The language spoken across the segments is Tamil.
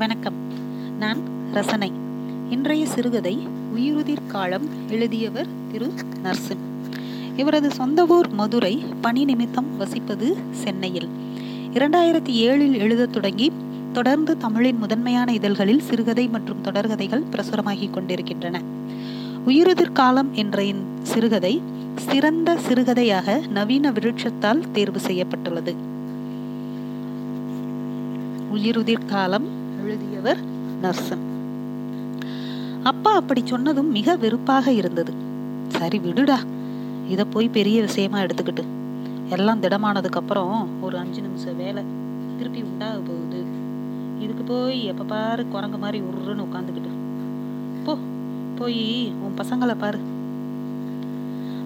வணக்கம். நான் ரசனை. இன்றைய சிறுகதை உயிருதிர் காலம் எழுதியவர் திரு நர்சிம். இவரது சொந்த ஊர் மதுரை பணி நிமித்தம் வசிப்பது சென்னையில். இரண்டாயிரத்தி ஏழில் எழுதத் தொடங்கி தொடர்ந்து தமிழின் முதன்மையான இதழ்களில் சிறுகதை மற்றும் தொடர்கதைகள் பிரசுரமாகிக் கொண்டிருக்கின்றன. உயிருதிர் காலம் என்ற சிறுகதை சிறந்த சிறுகதையாக நவீன விருட்சத்தால் தேர்வு செய்யப்பட்டுள்ளது. உயிருதிர் காலம் எழுதியவர் நர்சன். அப்பா அப்படி சொன்னதும் மிக வெறுப்பாக இருந்தது. சரி விடுடா இத போய் பெரிய விஷயமா எடுத்துக்கிட்டு. எல்லாம் திடமானதுக்கு அப்புறம் ஒரு அஞ்சு நிமிஷம் வேலை திருப்பி உண்டாக போகுது. இதுக்கு போய் எப்ப பாரு குரங்கு மாதிரி உருன்னு உட்காந்துக்கிட்டு போ போய் உன் பசங்களை பாரு.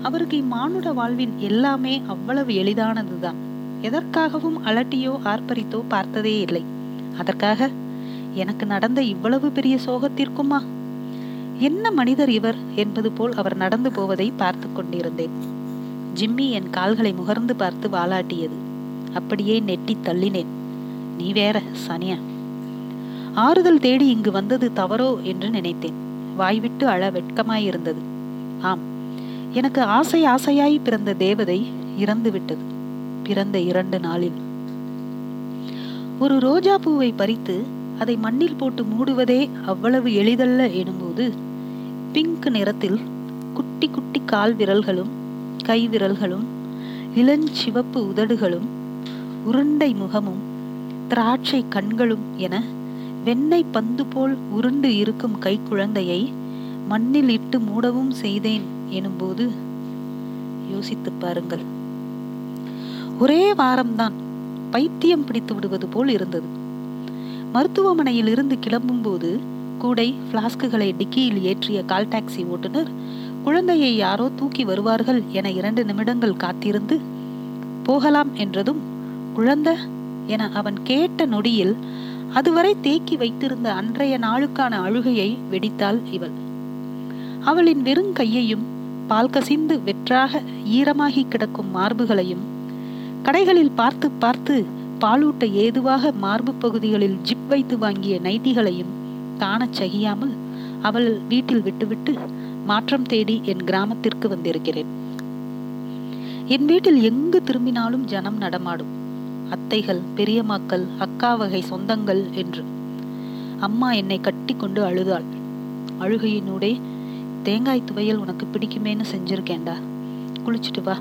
அவருக்கு இம்மானுட வாழ்வின் எல்லாமே அவ்வளவு எளிதானதுதான். எதற்காகவும் அலட்டியோ ஆர்ப்பரித்தோ பார்த்ததே இல்லை. அதற்காக எனக்கு நடந்த இவ்வளவு பெரிய சோகத்திற்குமா? என்ன மனிதர் இவர் என்பது போல் அவர் நடந்து போவதை பார்த்து கொண்டிருந்தேன். ஜிம்மி என் கால்களை முகர்ந்து பார்த்து வாலாட்டியது. அப்படியே நெட்டி தள்ளினேன். நீ வேற சனியா? ஆறுதல் தேடி இங்கு வந்தது தவறோ? என்று நினைத்தேன். வாய்விட்டு அழ வெட்கமாயிருந்தது. ஆம். எனக்கு ஆசை ஆசையாய் பிறந்த தேவதை இறந்து விட்டது. பிறந்த இரண்டு நாளில். ஒரு ரோஜா பூவை பறித்து அதை மண்ணில் போட்டு மூடுவதே அவ்வளவு எளிதல்ல எனும்போது பிங்க் நிறத்தில் குட்டி குட்டி கால் விரல்களும் கை விரல்களும் இளஞ்சிவப்பு உதடுகளும் உருண்டை முகமும் திராட்சை கண்களும் என வெண்ணெய் பந்து போல் உருண்டு இருக்கும் கை குழந்தையை மண்ணில் இட்டு மூடவும் செய்தேன் எனும்போது யோசித்து பாருங்கள். ஒரே வாரம்தான் பைத்தியம் பிடித்து விடுவது போல் இருந்தது. மருத்துவமனையில் இருந்து கிளம்பும் போது கூடை பிளாஸ்குகளை டிக்கியில் ஏற்றிய கால் டாக்ஸி ஓட்டுநர் குழந்தையை யாரோ தூக்கி வருவார்கள் என இரண்டு நிமிடங்கள் காத்திருந்து போகலாம் என்றதும் குழந்த என அவன் கேட்ட நொடியில் அதுவரை தேக்கி வைத்திருந்த அன்றைய நாளுக்கான அழுகையை வெடித்தாள் இவள். அவளின் வெறும் கையையும் பால் கசிந்து வெற்றாக ஈரமாகி கிடக்கும் மார்புகளையும் கடைகளில் பார்த்து பார்த்து பாலூட்ட ஏதுவாக மார்பு பகுதிகளில் ஜிப் வைத்து வாங்கிய நைட்டிகளையும் காணச் சகியாமல் அவள் வீட்டில் விட்டுவிட்டு மாற்றம் தேடி என் கிராமத்திற்கு வந்திருக்கிறேன். என் வீட்டில் எங்கு திரும்பினாலும் ஜனம் நடமாடும். அத்தைகள் பெரியம்மாக்கள் அக்கா வகை சொந்தங்கள் என்று. அம்மா என்னை கட்டி கொண்டு அழுதாள். அழுகையினூடே தேங்காய் துவையல் உனக்கு பிடிக்குமேன்னு செஞ்சிருக்கேன்டா. குளிச்சுட்டு வா.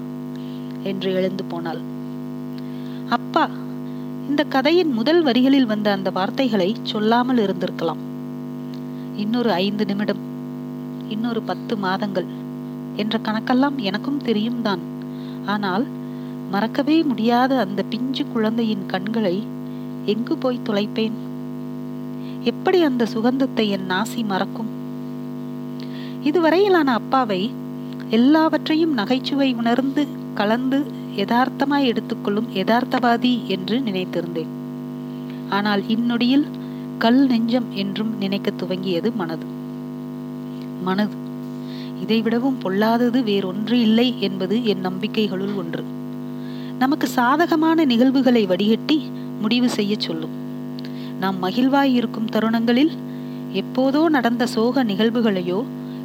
என்று எழுந்து போனாள். அப்பா இந்த கதையின் முதல் வரிகளில் வந்த அந்த வார்த்தைகளை சொல்லாமல் இருந்திருக்கலாம். இன்னொரு ஐந்து நிமிடம் இன்னொரு பத்து மாதங்கள் என்ற கணக்கெல்லாம் எனக்கும் தெரியும் தான். ஆனால் மறக்கவே முடியாத அந்த பிஞ்சு குழந்தையின் கண்களை எங்கு போய் தொலைப்பேன் எப்படி அந்த சுகந்தத்தை என் நாசி மறக்கும்? இதுவரையிலான அப்பாவை எல்லாவற்றையும் நகைச்சுவை உணர்ந்து கலந்து யதார்த்தமாய் எடுத்துக்கொள்ளும் யதார்த்தவாதி என்று நினைத்திருந்தேன். ஆனால் இந்நொடியில் கல் நெஞ்சம் என்றும் நினைக்க துவங்கியது மனது. மனது இதைவிடவும் பொல்லாதது வேறொன்று இல்லை என்பது என் நம்பிக்கைகளுள் ஒன்று. நமக்கு சாதகமான நிகழ்வுகளை வடிகட்டி முடிவு செய்ய சொல்லும். நாம் மகிழ்வாய் இருக்கும் தருணங்களில் எப்போதோ நடந்த சோக நிகழ்வுகளையோ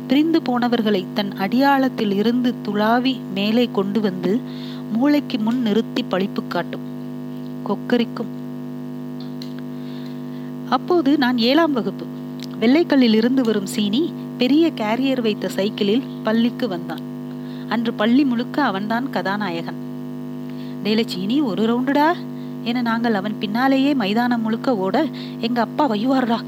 பிரிந்து போனவர்களை தன் அடியாளத்தில் இருந்து துளாவி மேலே கொண்டு வந்து மூளைக்கு முன் நிறுத்தி பழிப்பு காட்டும். கொக்கரிக்கும். அப்போது நான் ஏழாம் வகுப்பு. வெள்ளைக்கல்லில் இருந்து வரும் சீனி பெரிய கேரியர் வைத்த சைக்கிளில் பள்ளிக்கு வந்தான். அன்று பள்ளி முழுக்க அவன்தான் கதாநாயகன். டேல சீனி ஒரு ரவுண்டுடா என நாங்கள் அவன் பின்னாலேயே மைதானம் முழுக்க ஓட எங்க அப்பா வையுவார்டா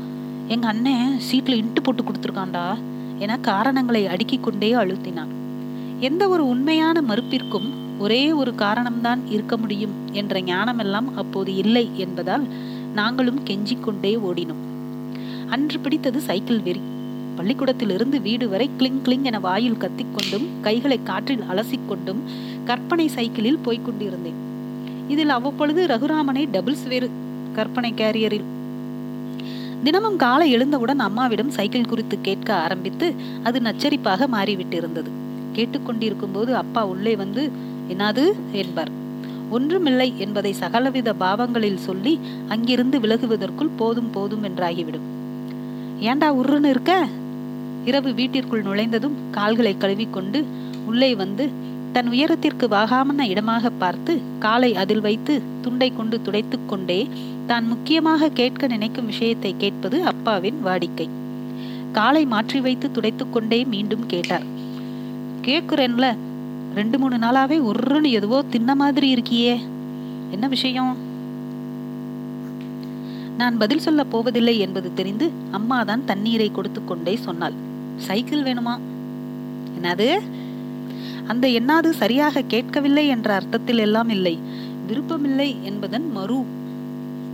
எங்க அண்ணன் சீட்ல இன்ட்டு போட்டு கொடுத்துருக்கான்டா என காரணங்களை அடுக்கிக் கொண்டே அழுத்தினான். எந்த ஒரு உண்மையான மறுப்பிற்கும் ஒரே ஒரு காரணம்தான் இருக்க முடியும் என்ற ஞானமெல்லாம் அப்போது இல்லை என்பதால் நாங்களும் கெஞ்சிக்கொண்டே ஓடினோம். அன்று பிடித்தது சைக்கிள் வெறி. பள்ளிக்கூடத்திலிருந்து வீடு வரை கிளிங் கிளிங் என வாயில் கத்திக்கொண்டும் கைகளை காற்றில் அலசிக்கொண்டும் கற்பனை சைக்கிளில் போய்க் கொண்டிருந்தேன் இதில் அவ்வப்பொழுது ரகுராமனை டபுள்ஸ் வேறு கற்பனை கேரியரில் தினமும் காலை எழுந்தவுடன் அம்மாவிடம் சைக்கிள் குறித்து கேட்க ஆரம்பித்து அது நச்சரிப்பாக மாறிவிட்டிருந்தது. கேட்டுக்கொண்டிருக்கும் போது அப்பா உள்ளே வந்து என்னது என்பார். ஒன்றுமில்லை என்பதை சகலவித பாவங்களில் சொல்லி அங்கிருந்து விலகுவதற்குள் போதும் போதும் என்றாகிவிடும். ஏண்டா உருன்னு இருக்க? இரவு வீட்டிற்குள் நுழைந்ததும் கால்களை கழுவிக்கொண்டு உள்ளே வந்து தன் உயரத்திற்கு வாகாமன இடமாக பார்த்து காலை அதில் வைத்து துண்டை கொண்டு துடைத்துக் கொண்டே தான் முக்கியமாக கேட்க நினைக்கும் விஷயத்தை கேட்பது அப்பாவின் வாடிக்கை. காலை மாற்றி வைத்து துடைத்துக் கொண்டே மீண்டும் கேட்டார். கேக்குறேன்ல ரெண்டு மூணு நாளாவே உருன்னு எதுவோ தின்ன மாதிரி இருக்கியே. என்ன விஷயம்? நான் பதில் சொல்ல போவதில்லை என்பது தெரிந்து அம்மா தான் தண்ணீரை கொடுத்து கொண்டே சொன்னாள். சைக்கிள் வேணுமா? என்னது? அந்த எண்ணாது சரியாக கேட்கவில்லை என்ற அர்த்தத்தில் எல்லாம் இல்லை. விருப்பமில்லை என்பதன் மறு.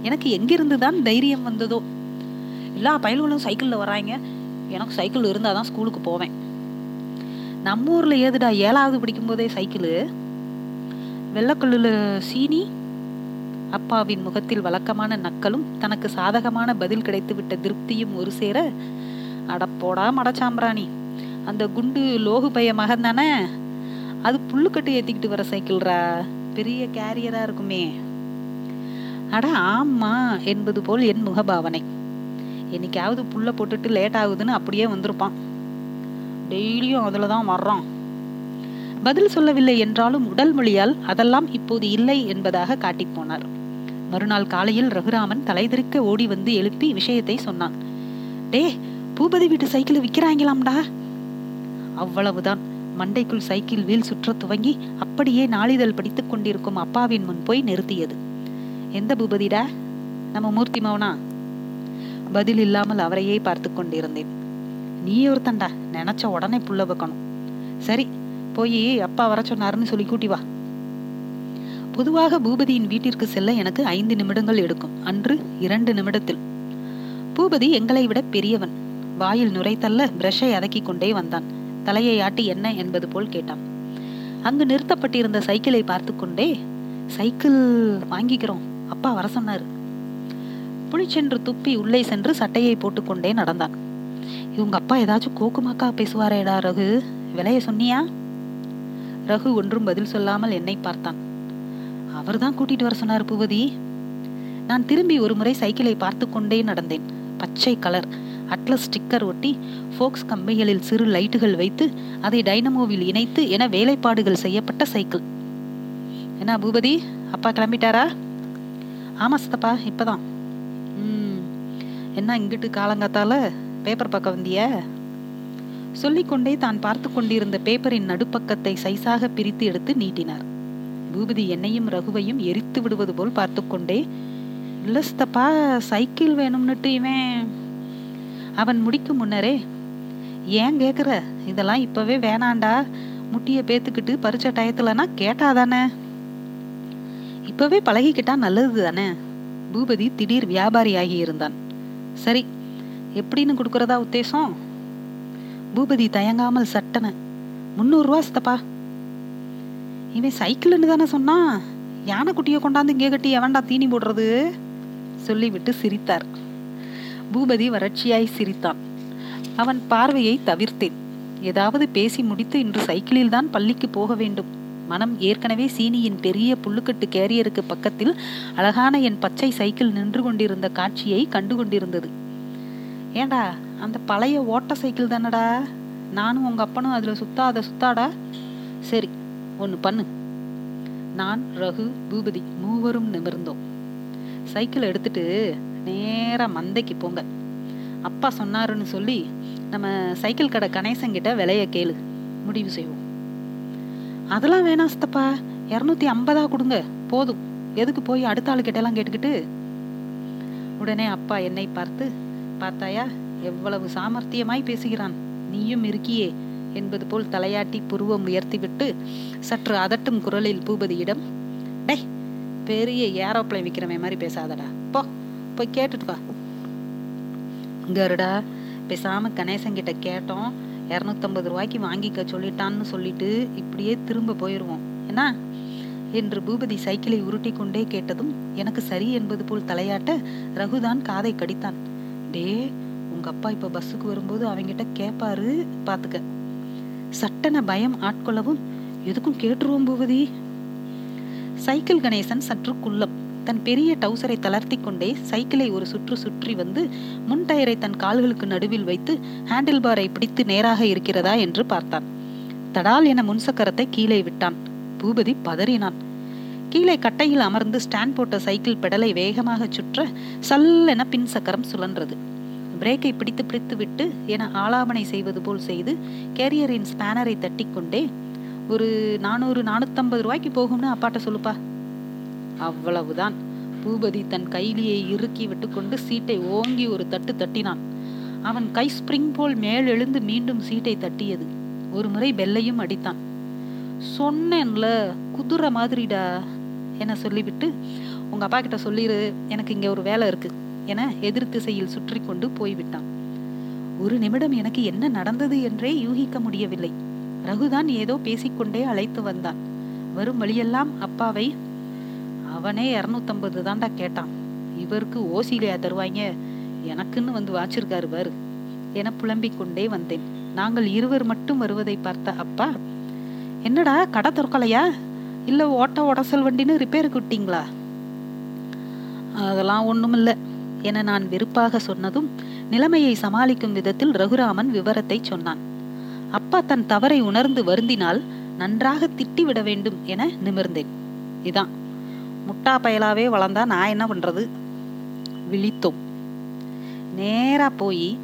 எனக்கு எங்கிருந்துதான் தைரியம் வந்ததோ? எல்லா பயல்களும் சைக்கிளில் வராங்க எனக்கு சைக்கிள் இருந்தால் தான் ஸ்கூலுக்கு போவேன். நம்ம ஊரில் ஏதுடா ஏழாவது படிக்கும் போதே சைக்கிளு? வெள்ளக்கல்லுல சீனி அப்பாவின் முகத்தில் வழக்கமான நக்கலும் தனக்கு சாதகமான பதில் கிடைத்துவிட்ட திருப்தியும் ஒரு சேர அடப்போடா மடச்சாம்பிராணி அந்த குண்டு லோகு பைய மகன் தானே? அது புல்லுக்கட்டு ஏற்றிக்கிட்டு வர சைக்கிள்ரா? பெரிய கேரியராக இருக்குமே. அட ஆமா என்பது போல் என் முகபாவனை. என்னைக்காவது புல்ல போட்டுட்டு லேட் ஆகுதுன்னு அப்படியே வந்திருப்பான். டெய்லியும் அதில் தான் வர்றான். பதில் சொல்லவில்லை என்றாலும் உடல் மொழியால் அதெல்லாம் இப்போது இல்லை என்பதாக காட்டிப் போனார். மறுநாள் காலையில் ரகுராமன் தலைதிருக்க ஓடி வந்து எழுப்பி விஷயத்தை சொன்னான். டே பூபதி வீட்டு சைக்கிள் விற்கிறாங்களாம்டா அவ்வளவுதான். மண்டைக்குள் சைக்கிள் வீல் சுற்ற துவங்கி அப்படியே நாளிதழ் படித்துக் கொண்டிருக்கும் அப்பாவின் முன் போய் நிறுத்தியது. எந்த பூபதிடா? நம்ம மூர்த்தி மௌனா பதில் இல்லாமல் அவரையே பார்த்து கொண்டிருந்தேன். நீ ஒருத்தன்டா நினைச்ச உடனே புள்ள வைக்கணும். சரி போய் அப்பா வர சொன்னாருன்னு சொல்லி கூட்டி வா. பொதுவாக பூபதியின் வீட்டிற்கு செல்ல எனக்கு ஐந்து நிமிடங்கள் எடுக்கும். அன்று இரண்டு நிமிடத்தில். பூபதி எங்களை விட பெரியவன். வாயில் நுரைத்தள்ள பிரஷை அதக்கிக் கொண்டே வந்தான். தலையை ஆட்டி என்ன என்பது போல் கேட்டான். அங்கு நிறுத்தப்பட்டிருந்த சைக்கிளை பார்த்து கொண்டே சைக்கிள் வாங்கிக்கிறோம். அப்பா வர சொன்னாரு. புளிச்சென்று துப்பி உள்ளே சென்று சட்டையை போட்டுக்கொண்டே நடந்தான். இவங்க அப்பா ஏதாச்சும் கோக்குமாக்கா பேசுவாரேடா ரகு. விலைய சொன்னியா? ரகு ஒன்றும் பதில் சொல்லாமல் என்னை பார்த்தான். அவர்தான் கூட்டிட்டு வர சொன்னார் பூபதி நான் திரும்பி ஒரு முறை சைக்கிளை பார்த்து கொண்டே நடந்தேன். பச்சை கலர் அட்லஸ் ஸ்டிக்கர் ஒட்டி ஃபோக்ஸ் கம்பிகளில் சிறு லைட்டுகள் வைத்து அதை டைனமோவில் இணைத்து என வேலைப்பாடுகள் செய்யப்பட்ட சைக்கிள். என்ன பூபதி அப்பா கிளம்பிட்டாரா? ஆமா சித்தப்பா இப்பதான். ம். என்ன இங்கிட்டு காலங்காத்தால? பேப்பர் பக்கம் வந்திய? சொல்லிக்கொண்டே தான் பார்த்து கொண்டிருந்த பேப்பரின் நடுப்பக்கத்தை சைஸாக பிரித்து எடுத்து நீட்டினார். பூபதி என்னையும் ரகுவையும் எரித்து விடுவது போல் பார்த்து கொண்டே இல்லஸ்தப்பா சைக்கிள் வேணும்னுட்டு இவன் அவன் முடிக்கும் முன்னரே ஏன் கேக்குற? இதெல்லாம் இப்பவே வேணாண்டா. முட்டிய பேத்துக்கிட்டு பரிச்ச டயத்துலனா கேட்டாதானே இப்பவே பழகிக்கிட்டா நல்லது தானே பூபதி திடீர் வியாபாரி ஆகி இருந்தான். சரி எப்படின்னு கொடுக்கறதா உத்தேசம்? பூபதி தயங்காமல் சட்டன. முன்னூறு ரூபா சித்தப்பா. இவன் சைக்கிள்னு தானே சொன்னான் யானை குட்டியை கொண்டாந்து இங்கே கட்டி எவன்டா தீனி போடுறது? சொல்லிவிட்டு சிரித்தார். பூபதி வறட்சியாய் சிரித்தான். அவன் பார்வையை தவிர்த்தேன். ஏதாவது பேசி முடித்து இன்று சைக்கிளில் தான் பள்ளிக்கு போக வேண்டும். மனம் ஏற்கனவே சீனியின் பெரிய புல்லுக்கட்டு கேரியருக்கு பக்கத்தில் அழகான என் பச்சை சைக்கிள் நின்று கொண்டிருந்த காட்சியை கண்டு கொண்டிருந்தது. ஏண்டா அந்த பழைய ஓட்ட சைக்கிள் தானடா? நானும் உங்கள் அப்பனும் அதில் சுத்தாத சுத்தாடா? சரி ஒன்று பண்ணு. நான் ரகு பூபதி மூவரும் நிமிர்ந்தோம். சைக்கிள் எடுத்துட்டு நேராக மந்தைக்கு போங்க. அப்பா சொன்னாருன்னு சொல்லி நம்ம சைக்கிள் கடை கணேசங்கிட்ட விலைய கேளு. முடிவு செய்வோம். அதெல்லாம் வேணாம் சித்தப்பா. இரநூத்தி ஐம்பதா கொடுங்க. போதும். எதுக்கு போய் அடுத்த ஆளுக்கிட்டலாம் எல்லாம் கேட்டுக்கிட்டு? உடனே அப்பா என்னை பார்த்து பார்த்தாயா எவ்வளவு சாமர்த்தியமாய் பேசுகிறான். நீயும் இருக்கியே என்பது போல் தலையாட்டி புருவம் உயர்த்திவிட்டு சற்று அதட்டும் குரலில் பூபதியிடம் டேய் பெரிய ஏரோப்ளைன் விற்கிறவன் மாதிரி பேசாதடா. போ போய் கேட்டுட்டு வா. கருடா பேசாம கணேசன் கிட்ட கேட்டோம். இரநூத்தம்பது ரூபாய்க்கு வாங்கிக்க சொல்லிட்டான்னு சொல்லிட்டு இப்படியே திரும்ப போயிடுவோம் என்ன? என்று பூபதி சைக்கிளை உருட்டி கொண்டே கேட்டதும் எனக்கு சரி என்பது போல் தலையாட்ட ரகுதான் காதை கடித்தான். டே உங்க அப்பா இப்ப பஸ்ஸுக்கு வரும்போது அவங்கிட்ட கேட்பாரு பாத்துக்க. சட்டன பயம் ஆட்கொள்ளவும் எதுக்கும் கேட்டுருவோம் பூபதி சைக்கிள் கணேசன் சற்று குள்ளம். தன் பெரிய டவுசரை தளர்த்தி கொண்டே சைக்கிளை ஒரு சுற்று சுற்றி வந்து முன் டயரை தன் கால்களுக்கு நடுவில் வைத்து ஹேண்டில் பாரை பிடித்து நேராக இருக்கிறதா என்று பார்த்தான். தடால் என முன்சக்கரத்தை கீழே விட்டான். பூபதி பதறினான். கீழே கட்டையில் அமர்ந்து ஸ்டாண்ட் போட்ட சைக்கிள் பெடலை வேகமாக சுற்ற சல்லென பின் சக்கரம் சுழன்றது. பிரேக்கை பிடித்து பிடித்து விட்டு என ஆலாபனை செய்வது போல் செய்து கேரியரின் ஸ்பேனரை தட்டிக்கொண்டே ஒரு நானூறு நானூத்தம்பது ரூபாய்க்கு போகும்னு அப்பாட்ட சொல்லுப்பா. அவ்வளவுதான். பூபதி தன் கைலியை இறுக்கி விட்டுக்கொண்டு சீட்டை ஓங்கி ஒரு தட்டு தட்டினான். அவன் கை ஸ்பிரிங் போல் மேலெழுந்து மீண்டும் சீட்டை தட்டியது. ஒரு முறை பெல்லையும் அடித்தான். சொன்னேன்ல குதிரை மாதிரிடா. என சொல்லிவிட்டு உங்க அப்பா கிட்ட சொல்லிடு எனக்கு இங்கே ஒரு வேலை இருக்கு என எதிர் திசையில் சுற்றி கொண்டு போய்விட்டான். ஒரு நிமிடம் எனக்கு என்ன நடந்தது என்றே யூகிக்க முடியவில்லை. ரகுதான் ஏதோ பேசிக்கொண்டே அழைத்து வந்தான். வரும் வழியெல்லாம் அப்பாவை? அவனே இரநூத்தம்பது தாண்டா கேட்டான். இவருக்கு ஓசிலையா தருவாங்க எனக்குன்னு வந்து வாச்சிருக்காரு பாரு என புலம்பிக் கொண்டே வந்தேன். நாங்கள் இருவர் மட்டும் வருவதை பார்த்த அப்பா? என்னடா கடை திறக்கலையா? இல்ல ஓட்ட உடசல் வண்டின்னு ரிப்பேருக்கு விட்டீங்களா? அதெல்லாம் ஒண்ணுமில்ல. என நான் வெறுப்பாக சொன்னதும் நிலைமையை சமாளிக்கும் விதத்தில் ரகுராமன் விவரத்தை சொன்னான். அப்பா தன் தவறை உணர்ந்து வருந்தினால் நன்றாக திட்டிவிட வேண்டும் என நிமிர்ந்தேன். இதான். முட்டா பயலாவே வளர்ந்தா நான் என்ன பண்றது? விழித்தோம். நேரா போய்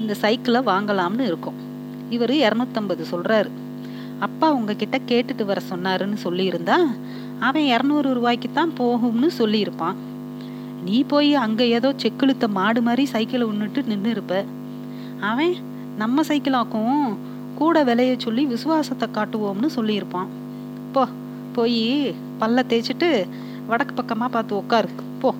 இந்த சைக்கிளை வாங்கலாம்னு இருக்கோம். இவரு இரநூத்தம்பது சொல்றாரு. அப்பா உங்ககிட்ட கேட்டுட்டு வர சொன்னாருன்னு சொல்லியிருந்தா அவன் இரநூறு ரூபாய்க்கு தான் போகும்னு சொல்லியிருப்பான். நீ போய் அங்கே ஏதோ செக்கிழுத்த மாடு மாதிரி சைக்கிளை ஒன்றுட்டு நின்று இருப்ப அவன் நம்ம சைக்கிளாக்கும் கூட விலைய சொல்லி விசுவாசத்தை காட்டுவோம்னு சொல்லியிருப்பான். போ போய் பல்ல தேய்ச்சிட்டு வடக்கு பக்கமாக பார்த்து உட்காரு போ.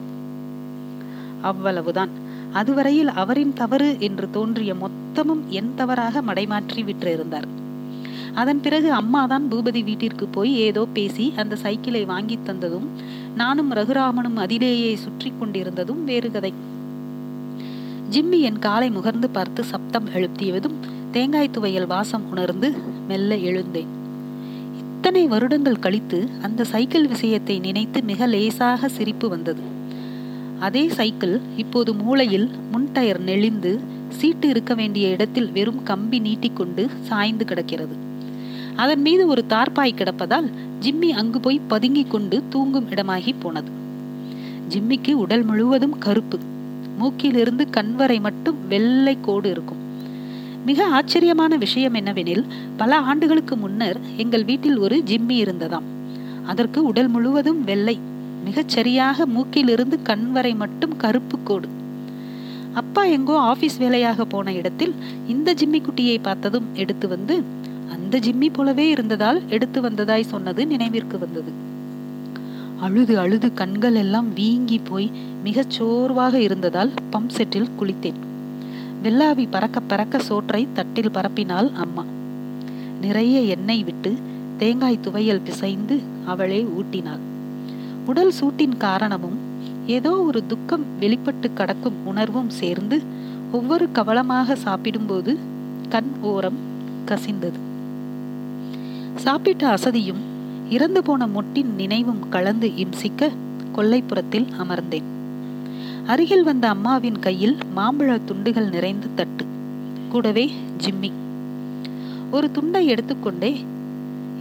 அவ்வளவுதான். அதுவரையில் அவரின் தவறு என்று தோன்றிய மொத்தமும் என் தவறாக மடைமாற்றி விட்டிருந்தார். அதன் பிறகு அம்மாதான் பூபதி வீட்டிற்கு போய் ஏதோ பேசி அந்த சைக்கிளை வாங்கி தந்ததும் நானும் ரகுராமனும் அதிலேயே சுற்றி கொண்டிருந்ததும் வேறு கதை. ஜிம்மி என் காலை முகர்ந்து பார்த்து சப்தம் எழுப்பியதும் தேங்காய் துவையல் வாசம் உணர்ந்து மெல்ல எழுந்தேன். இத்தனை வருடங்கள் கழித்து அந்த சைக்கிள் விஷயத்தை நினைத்து மிக லேசாக சிரிப்பு வந்தது. அதே சைக்கிள் இப்போது மூளையில் முன் டயர் நெளிந்து சீட்டு இருக்க வேண்டிய இடத்தில் வெறும் கம்பி நீட்டிக்கொண்டு சாய்ந்து கிடக்கிறது. அதன் மீது ஒரு தார்பாய் கிடப்பதால் ஜிம்மி அங்கு போய் பதுங்கிக் கொண்டு தூங்கும் இடமாகி போனது. ஜிம்மிக்கு உடல் முழுவதும் கருப்பு. மூக்கிலிருந்து கண்வரை மட்டும் வெள்ளை கோடு இருக்கும். மிக ஆச்சரியமான விஷயம் என்னவெனில் பல ஆண்டுகளுக்கு முன்னர் எங்கள் வீட்டில் ஒரு ஜிம்மி இருந்ததாம். அதற்கு உடல் முழுவதும் வெள்ளை. மிகச் சரியாக மூக்கிலிருந்து கண் வரை மட்டும் கருப்பு கோடு. அப்பா எங்கோ ஆபீஸ் வேலையாக போன இடத்தில் இந்த ஜிம்மி குட்டியை பார்த்ததும் எடுத்து வந்து அந்த ஜிம்மி போலவே இருந்ததால் எடுத்து வந்ததாய் சொன்னது நினைவிற்கு வந்தது. அழுது அழுது கண்கள் எல்லாம் வீங்கி போய் மிகச் சோர்வாக இருந்ததால் பம்ப் செட்டில் குளித்தேன். வெள்ளாவி பறக்க பறக்க சோற்றை தட்டில் பரப்பினாள் அம்மா. நிறைய எண்ணெய் விட்டு தேங்காய் துவையல் பிசைந்து அவளே ஊட்டினாள். உடல் சூட்டின் காரணமும் ஏதோ ஒரு துக்கம் வெளிப்பட்டு கடக்கும் உணர்வும் சேர்ந்து ஒவ்வொரு கவலமாக சாப்பிடும்போது கண் ஓரம் கசிந்தது. சாப்பிட்ட அசதியும் இறந்து போன மொட்டின் நினைவும் கலந்து இம்சிக்க கொல்லைப்புறத்தில் அமர்ந்தேன். அருகில் வந்த அம்மாவின் கையில் மாம்பழ துண்டுகள் நிறைந்த தட்டு. கூடவே ஜிம்மி. ஒரு துண்டை எடுத்துக்கொண்டே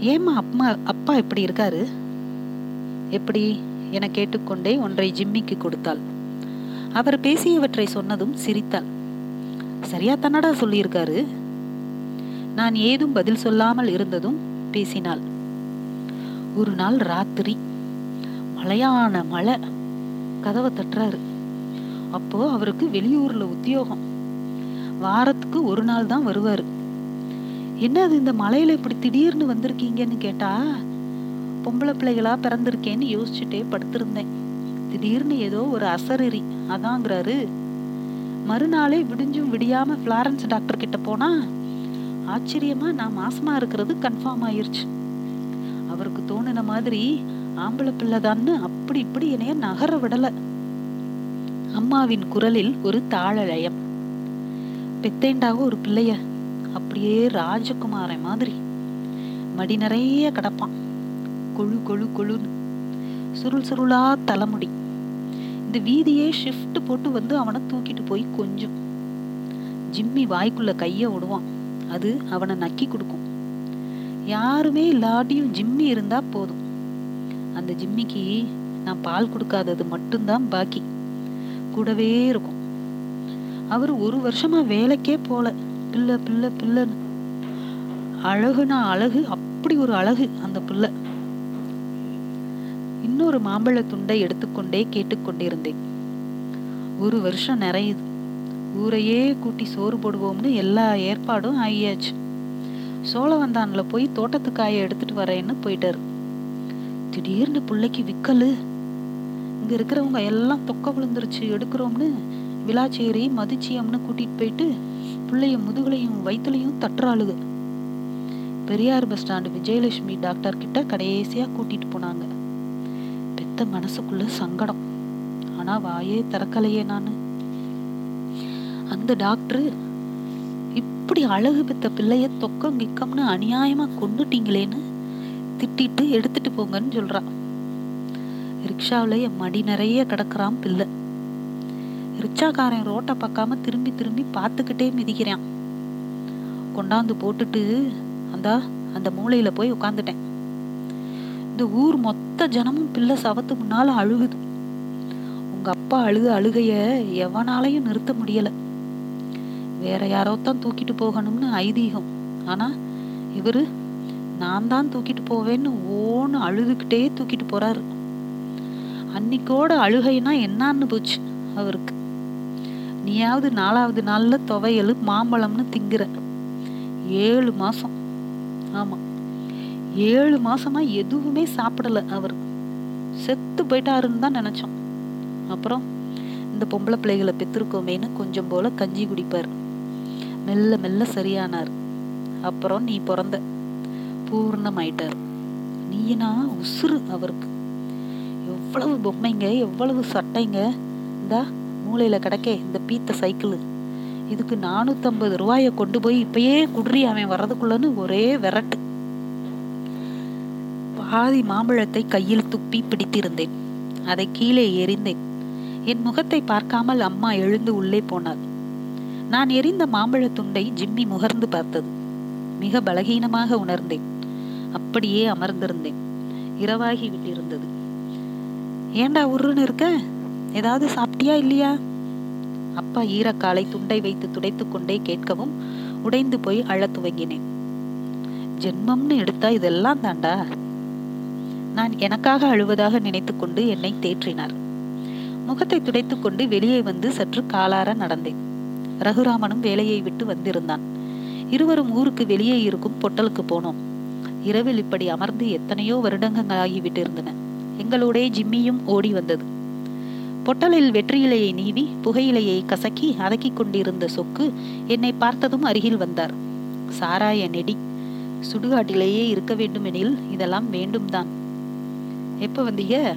ஏமா அம்மா அப்பா எப்படி இருக்காரு? எப்படி? என கேட்டுக்கொண்டே ஒன்றை ஜிம்மிக்கு கொடுத்தாள். அவர் பேசியவற்றை சொன்னதும் சிரித்தாள். சரியா தன்னடா சொல்லியிருக்காரு? நான் ஏதும் பதில் சொல்லாமல் இருந்ததும் பேசினாள். ஒரு நாள் ராத்திரி மழையான மழை கதவை தட்டுறாரு. அப்போ அவருக்கு வெளியூர்ல உத்தியோகம். வாரத்துக்கு ஒரு நாள் தான் வருவாரு. என்ன அது இந்த மலையில இப்படி திடீர்னு வந்திருக்கீங்கன்னு கேட்டா பொம்பளை பிள்ளைகளா பிறந்திருக்கேன்னு யோசிச்சுட்டே படுத்திருந்தேன். திடீர்னு ஏதோ ஒரு அசரறி அதாங்கிறாரு. மறுநாளே விடிஞ்சும் விடியாம பிளாரன்ஸ் டாக்டர் கிட்ட போனா ஆச்சரியமா நான் மாசமா இருக்கிறது கன்ஃபார்ம் ஆயிருச்சு. அவருக்கு தோணுன மாதிரி ஆம்பளை பிள்ளைதான்னு அப்படி இப்படி என்னைய நகர விடல. அம்மாவின் குரலில் ஒரு தாளலயம் பெத்தேண்டாக ஒரு பிள்ளைய அப்படியே ராஜகுமாரன் மாதிரி. மடி நிறைய கிடப்பான். கொழு கொழு கொழுன்னு. சுருள் சுருளா தலைமுடி. இந்த வீதியே ஷிஃப்ட் போட்டு வந்து அவனை தூக்கிட்டு போய் கொஞ்சம். ஜிம்மி வாய்க்குள்ள கைய விடுவான். அது அவனை நக்கி கொடுக்கும். யாருமே இல்லாட்டியும் ஜிம்மி இருந்தா போதும். அந்த ஜிம்மிக்கு நான் பால் கொடுக்காதது மட்டும்தான் பாக்கி. கூடவே இருக்கும். அவர் ஒரு வருஷமா வேலைக்கே போல. பிள்ளை பிள்ளை பிள்ளைன்னு. அழகுனா அழகு அப்படி ஒரு அழகு அந்த பிள்ளை. இன்னொரு மாம்பழ துண்டை எடுத்துக்கொண்டே கேட்டுக்கொண்டிருந்தேன். ஒரு வருஷம் நிறையுது. ஊரையே கூட்டி சோறு போடுவோம்னு எல்லா ஏற்பாடும் ஆகியாச்சு சோழவந்தானில் போய் தோட்டத்துக்காய எடுத்துட்டு வரேன்னு போயிட்டாரு. திடீர்னு பிள்ளைக்கு விக்கலு. இங்கே இருக்கிறவங்க எல்லாம் தொக்க விழுந்துருச்சு எடுக்கிறோம்னு விளாச்சேரி மதிச்சியம்னு கூட்டிட்டு போயிட்டு பிள்ளைய முதுகுலையும் வயிற்றுலையும் தட்டுறாளுக. Periyar bus stand Vijayalakshmi doctor கிட்ட கடைசியாக கூட்டிட்டு போனாங்க. பெத்த மனசுக்குள்ள சங்கடம். ஆனால் வாயே திறக்கலையே நான். அந்த டாக்டரு இப்படி அழகு பெத்த பிள்ளைய தொக்கம் கிக்கம்னு அநியாயமா கொண்டுட்டீங்களேன்னு திட்டிட்டு எடுத்துட்டு போங்கன்னு சொல்றான். ரிக்ஷாவில என் மடி நிறைய கிடக்குறான் பிள்ளை. ரிக்ஷாக்காரன் ரோட்டை பார்க்காம திரும்பி திரும்பி பார்த்துக்கிட்டே மிதிக்கிறான். கொண்டாந்து போட்டுட்டு அந்த அந்த மூளையில போய் உட்காந்துட்டேன் இந்த ஊர் மொத்த ஜனமும் பிள்ளை சவத்து முன்னால அழுகுது. உங்க அப்பா அழுக அழுகைய எவனாலையும் நிறுத்த முடியலை. வேற யாரோ தான் தூக்கிட்டு போகணும்னு ஐதீகம். ஆனா இவரு நான் தான் தூக்கிட்டு போவேன்னு ஓன்னு அழுதுகிட்டே தூக்கிட்டு போறாரு. அன்னைக்கோட அழுகைனா என்னான்னு போச்சு அவருக்கு. நீயாவது நாலாவது நாள்ல துவையல் மாம்பழம்னு திங்குற. ஏழு மாசம். ஆமா. ஏழு மாசமா எதுவுமே சாப்பிடல அவர். செத்து போயிட்டாருன்னு தான் நினைச்சோம். அப்புறம் இந்த பொம்பளை பிள்ளைகளை பெத்திருக்கோமேன்னு கொஞ்சம் போல கஞ்சி குடிப்பார். மெல்ல மெல்ல சரியானார். அப்புறம் நீ பிறந்த. பூர்ணமாயிட்டார். நீனா உசுறு அவருக்கு. எவ்வளவு பொம்மைங்க எவ்வளவு சட்டைங்க. இந்தா மூளையில கிடக்கே இந்த பீத்த சைக்கிள். இதுக்கு நானூத்தம்பது ரூபாயை கொண்டு போய் இப்பயே குடுறி அவன் வர்றதுக்குள்ளன்னு ஒரே விரட்டு. பாதி மாம்பழத்தை கையில் துப்பி பிடித்திருந்தேன். அதை கீழே எறிந்தேன். என் முகத்தை பார்க்காமல் அம்மா எழுந்து உள்ளே போனாள். நான் எரிந்த மாம்பழத் துண்டை ஜிம்மி முகர்ந்து பார்த்தது. மிக பலகீனமாக உணர்ந்தேன். அப்படியே அமர்ந்திருந்தேன். இரவாகி விட்டிருந்தது. ஏண்டா உருன்னு இருக்க? ஏதாவது சாப்பிட்டியா இல்லையா? அப்பா ஈரக்காலை துண்டை வைத்து துடைத்து கொண்டே கேட்கவும் உடைந்து போய் அழத் துவங்கினேன். ஜென்மம்னு எடுத்தா இதெல்லாம் தாண்டா? நான் எனக்காக அழுவதாக நினைத்துக்கொண்டு என்னை தேற்றினார். முகத்தை துடைத்துக்கொண்டு வெளியே வந்து சற்று காலார நடந்தேன். ரகுராமனும் வேலையை விட்டு வந்திருந்தான். இருவரும் ஊருக்கு வெளியே இருக்கும் பொட்டலுக்கு போனோம். இரவில் இப்படி அமர்ந்து எத்தனையோ வருடங்கள் ஆகிவிட்டிருந்தன எங்களோடே ஜிம்மியும் ஓடி வந்தது. பொட்டலில் வெற்றியிலையை நீவி புகையிலையை கசக்கி அதக்கிக் கொண்டிருந்த சொக்கு என்னை பார்த்ததும் அருகில் வந்தார். சாராய நெடி. சுடுகாட்டிலேயே இருக்க வேண்டுமெனில் இதெல்லாம் வேண்டும் தான் எப்ப வந்தீங்க?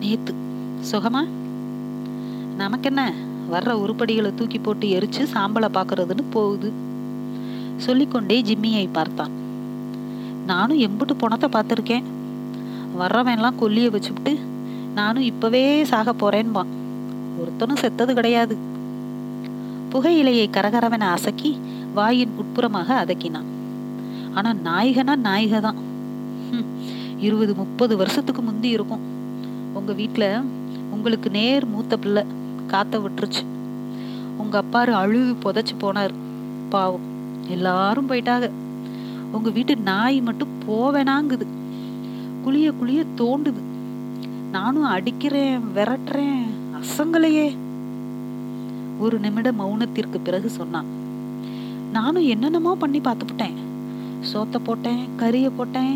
நேத்து. சுகமா? நமக்கென்ன? வர்ற உருப்படிகளை தூக்கி போட்டு எரிச்சு சாம்பலை பார்க்கறதுன்னு போகுது. சொல்லிக்கொண்டே ஜிம்மியை பார்த்தான். நானும் எம்புட்டு பணத்தை பார்த்துருக்கேன். வர்றவன்லாம் கொல்லியை வச்சுவிட்டு நானும் இப்பவே சாக போறேன்பான். ஒருத்தனும் செத்தது கிடையாது. புகையிலையை கரகரவனை அசக்கி வாயின் உட்புறமாக அதக்கினான். ஆனா நாயகனா நாயக தான் இருபது முப்பது வருஷத்துக்கு முந்தி இருக்கும். உங்க வீட்டில் உங்களுக்கு நேர் மூத்த பிள்ளை. காத்த விட்டுருச்சு. உங்க அப்பாரு அழுவி புதைச்சு போனார். பாவம் எல்லாரும் போயிட்டாங்க. உங்க வீட்டு நாய் மட்டும் போவேனாங்குது குளிய குளிய தோண்டுது. நானும் அடிக்கிறேன் விரட்டுறேன் அசங்கலையே. ஒரு நிமிட மௌனத்திற்கு பிறகு சொன்னான். நானும் என்னென்னமோ பண்ணி பார்த்துப்புட்டேன். சோத்த போட்டேன் கறிய போட்டேன்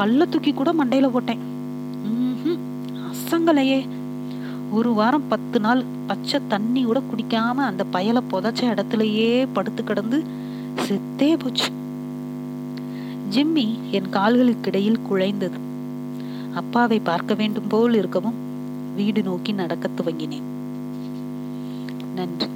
கல்ல தூக்கி கூட மண்டையில போட்டேன். அசங்கலையே. ஒரு வாரம் பத்து நாள் பச்சை தண்ணி கூட குடிக்காம அந்த பயலை புதைச்ச இடத்துலயே படுத்து கிடந்து செத்தே போச்சு. ஜிம்மி என் கால்களுக்கிடையில் குழைந்தது. அப்பாவை பார்க்க வேண்டும் போல் இருக்கவும் வீடு நோக்கி நடக்க துவங்கினேன். நன்றி.